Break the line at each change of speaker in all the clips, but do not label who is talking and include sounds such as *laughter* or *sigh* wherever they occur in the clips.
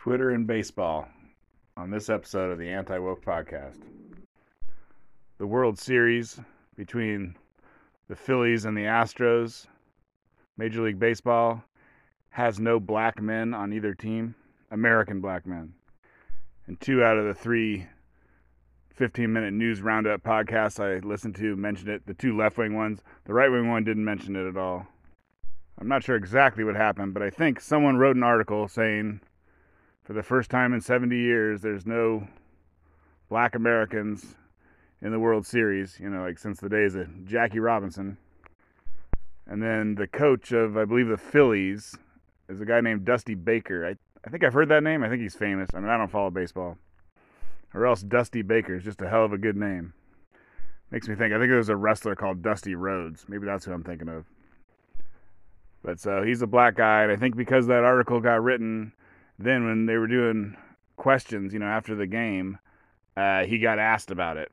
Twitter and baseball on this episode of the Anti Woke Podcast. The World Series between the Phillies and the Astros, Major League Baseball, has no black men on either team, American black men. And two out of the three 15 minute news roundup podcasts I listened to mentioned it. The two left wing ones, the right wing one didn't mention it at all. I'm not sure exactly what happened, but I think someone wrote an article saying for the first time in 70 years, there's no black Americans in the World Series, you know, like since the days of Jackie Robinson. And then the coach of, I believe, the Phillies is a guy named Dusty Baker. I, I think I've heard that name. I think he's famous. I mean, I don't follow baseball. Or else Dusty Baker is just a hell of a good name. Makes me think, I think there was a wrestler called Dusty Rhodes. Maybe that's who I'm thinking of. But so he's a black guy, and I think because that article got written, then when they were doing questions, you know, after the game, uh, he got asked about it.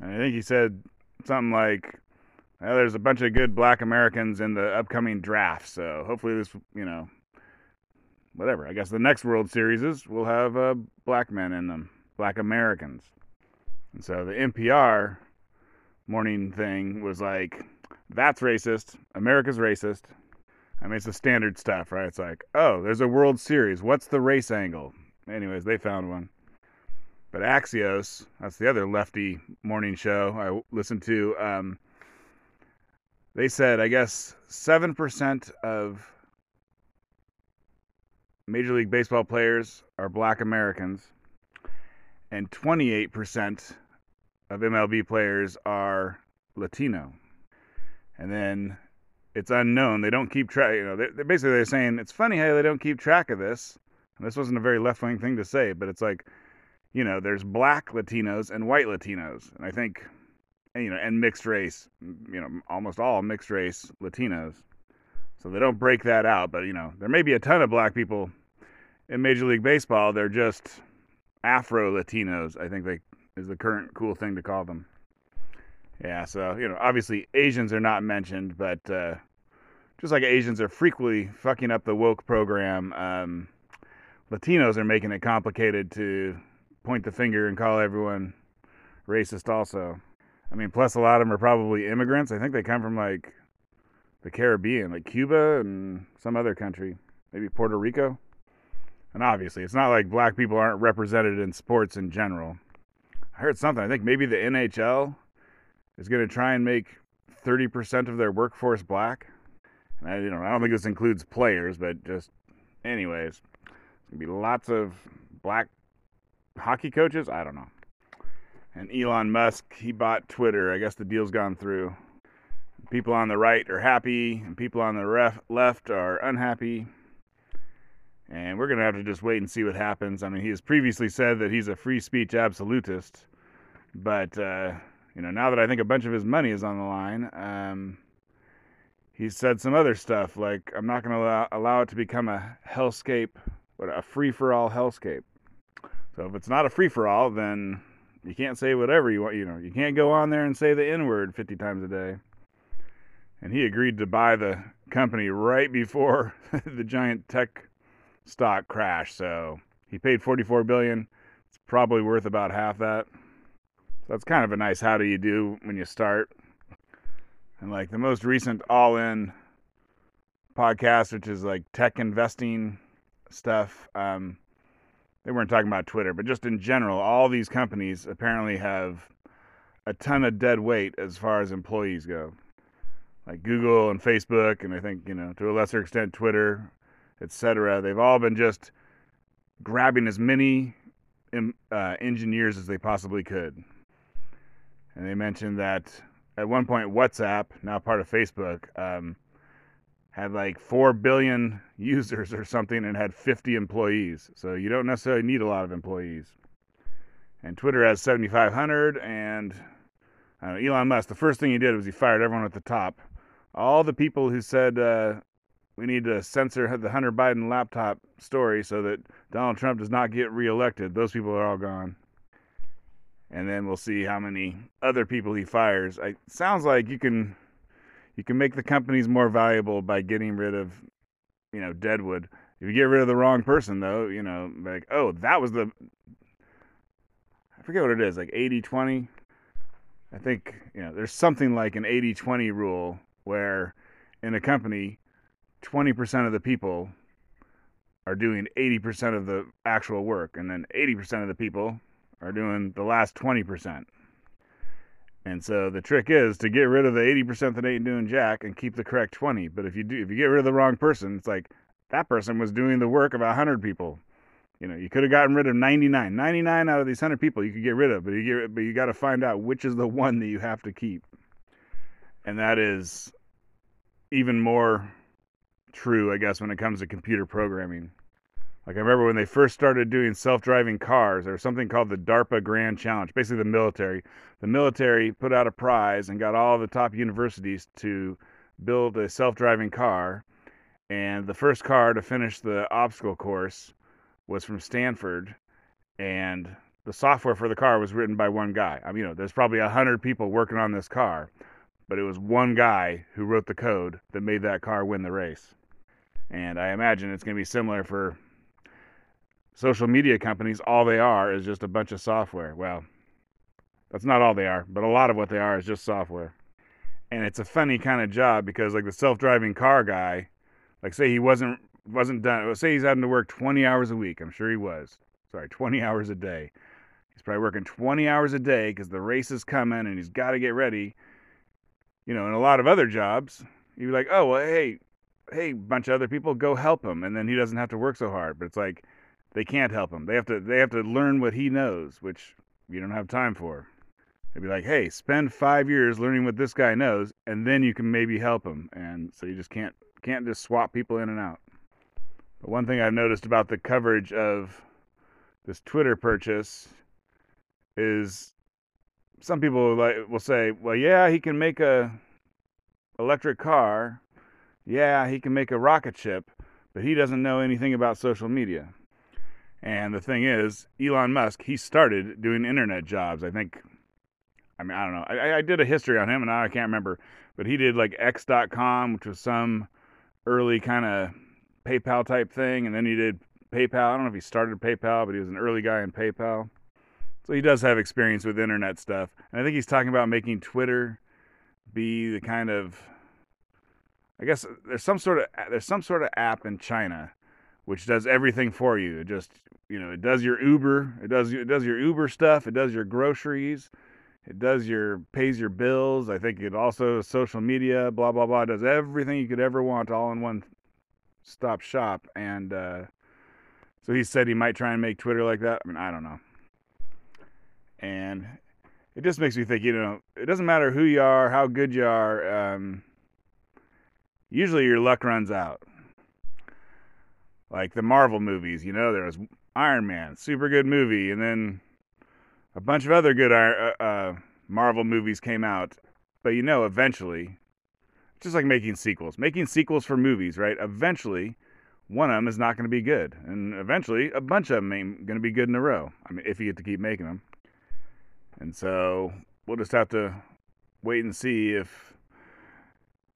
And I think he said something like, well, there's a bunch of good black Americans in the upcoming draft, so hopefully this, you know, whatever. I guess the next World Series will have uh, black men in them, black Americans. And so the NPR morning thing was like, that's racist. America's racist. I mean, it's the standard stuff, right? It's like, oh, there's a World Series. What's the race angle? Anyways, they found one. But Axios, that's the other lefty morning show I listened to. Um, they said, I guess, 7% of Major League Baseball players are black Americans, and 28% of MLB players are Latino. And then it's unknown. They don't keep track. You know, they're, they're basically they're saying it's funny how they don't keep track of this. And this wasn't a very left wing thing to say, but it's like, you know, there's black Latinos and white Latinos, and I think, and, you know, and mixed race, you know, almost all mixed race Latinos. So they don't break that out, but you know, there may be a ton of black people in Major League Baseball. They're just Afro Latinos. I think they is the current cool thing to call them. Yeah, so you know, obviously Asians are not mentioned, but uh, just like Asians are frequently fucking up the woke program, um, Latinos are making it complicated to point the finger and call everyone racist. Also, I mean, plus a lot of them are probably immigrants. I think they come from like the Caribbean, like Cuba and some other country, maybe Puerto Rico. And obviously, it's not like black people aren't represented in sports in general. I heard something. I think maybe the NHL is going to try and make 30% of their workforce black. And I, you know, I don't think this includes players, but just, anyways, it's gonna be lots of black hockey coaches. I don't know. And Elon Musk, he bought Twitter. I guess the deal's gone through. People on the right are happy, and people on the ref- left are unhappy. And we're gonna have to just wait and see what happens. I mean, he has previously said that he's a free speech absolutist, but uh, you know, now that I think a bunch of his money is on the line, um, he said some other stuff like I'm not going to allow, allow it to become a hellscape, what a free for all hellscape. So if it's not a free for all, then you can't say whatever you want. You know, you can't go on there and say the N word 50 times a day. And he agreed to buy the company right before *laughs* the giant tech stock crash. So he paid 44 billion. It's probably worth about half that. So that's kind of a nice how do you do when you start. And like the most recent All In podcast, which is like tech investing stuff, um, they weren't talking about Twitter, but just in general, all these companies apparently have a ton of dead weight as far as employees go. Like Google and Facebook, and I think, you know, to a lesser extent, Twitter, etc. They've all been just grabbing as many uh, engineers as they possibly could. And they mentioned that at one point WhatsApp, now part of Facebook, um, had like 4 billion *laughs* users or something and had 50 employees. So you don't necessarily need a lot of employees. And Twitter has 7,500. And know, Elon Musk, the first thing he did was he fired everyone at the top. All the people who said uh, we need to censor the Hunter Biden laptop story so that Donald Trump does not get reelected, those people are all gone and then we'll see how many other people he fires. It sounds like you can you can make the companies more valuable by getting rid of you know Deadwood. If you get rid of the wrong person, though, you know, like, oh, that was the. I forget what it is, like 80 20. I think, you know, there's something like an 80 20 rule where in a company, 20% of the people are doing 80% of the actual work, and then 80% of the people are doing the last 20%. And so the trick is to get rid of the 80% that ain't doing jack and keep the correct 20. But if you do if you get rid of the wrong person, it's like that person was doing the work of 100 people. You know, you could have gotten rid of 99. 99 out of these 100 people you could get rid of, but you get but you got to find out which is the one that you have to keep. And that is even more true, I guess, when it comes to computer programming. Like I remember when they first started doing self-driving cars, there was something called the DARPA Grand Challenge. Basically, the military, the military put out a prize and got all the top universities to build a self-driving car. And the first car to finish the obstacle course was from Stanford, and the software for the car was written by one guy. I mean, you know, there's probably a hundred people working on this car, but it was one guy who wrote the code that made that car win the race. And I imagine it's going to be similar for social media companies, all they are is just a bunch of software. Well, that's not all they are, but a lot of what they are is just software. And it's a funny kind of job because like the self-driving car guy, like say he wasn't wasn't done, say he's having to work 20 hours a week. I'm sure he was. Sorry, *laughs* 20 hours a day. He's probably working 20 hours a day because the race is coming and he's got to get ready. You know, in a lot of other jobs, you'd be like, oh, well, hey, hey, bunch of other people, go help him. And then he doesn't have to work so hard. But it's like, they can't help him. They have to they have to learn what he knows, which you don't have time for. They'd be like, "Hey, spend five years learning what this guy knows, and then you can maybe help him." And so you just can't can't just swap people in and out. But one thing I've noticed about the coverage of this Twitter purchase is some people like will say, "Well, yeah, he can make a electric car. Yeah, he can make a rocket ship, but he doesn't know anything about social media." And the thing is, Elon Musk, he started doing internet jobs. I think, I mean, I don't know. I, I did a history on him and I can't remember, but he did like X.com, which was some early kind of PayPal type thing. And then he did PayPal. I don't know if he started PayPal, but he was an early guy in PayPal. So he does have experience with internet stuff. And I think he's talking about making Twitter be the kind of I guess there's some sort of there's some sort of app in China which does everything for you. It just you know it does your Uber, it does it does your Uber stuff, it does your groceries, it does your pays your bills. I think it also social media, blah blah blah. Does everything you could ever want all in one stop shop. And uh, so he said he might try and make Twitter like that. I mean, I don't know. And it just makes me think, you know, it doesn't matter who you are, how good you are. Um, usually your luck runs out like the Marvel movies. You know, there was Iron Man, super good movie, and then a bunch of other good uh, uh, Marvel movies came out. But you know, eventually, just like making sequels, making sequels for movies, right? Eventually, one of them is not going to be good, and eventually, a bunch of them ain't going to be good in a row. I mean, if you get to keep making them. And so we'll just have to wait and see if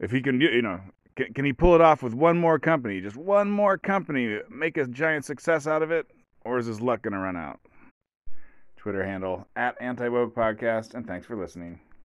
if he can, you know, can, can he pull it off with one more company? Just one more company, make a giant success out of it? Or is his luck going to run out? Twitter handle at Anti Woke Podcast, and thanks for listening.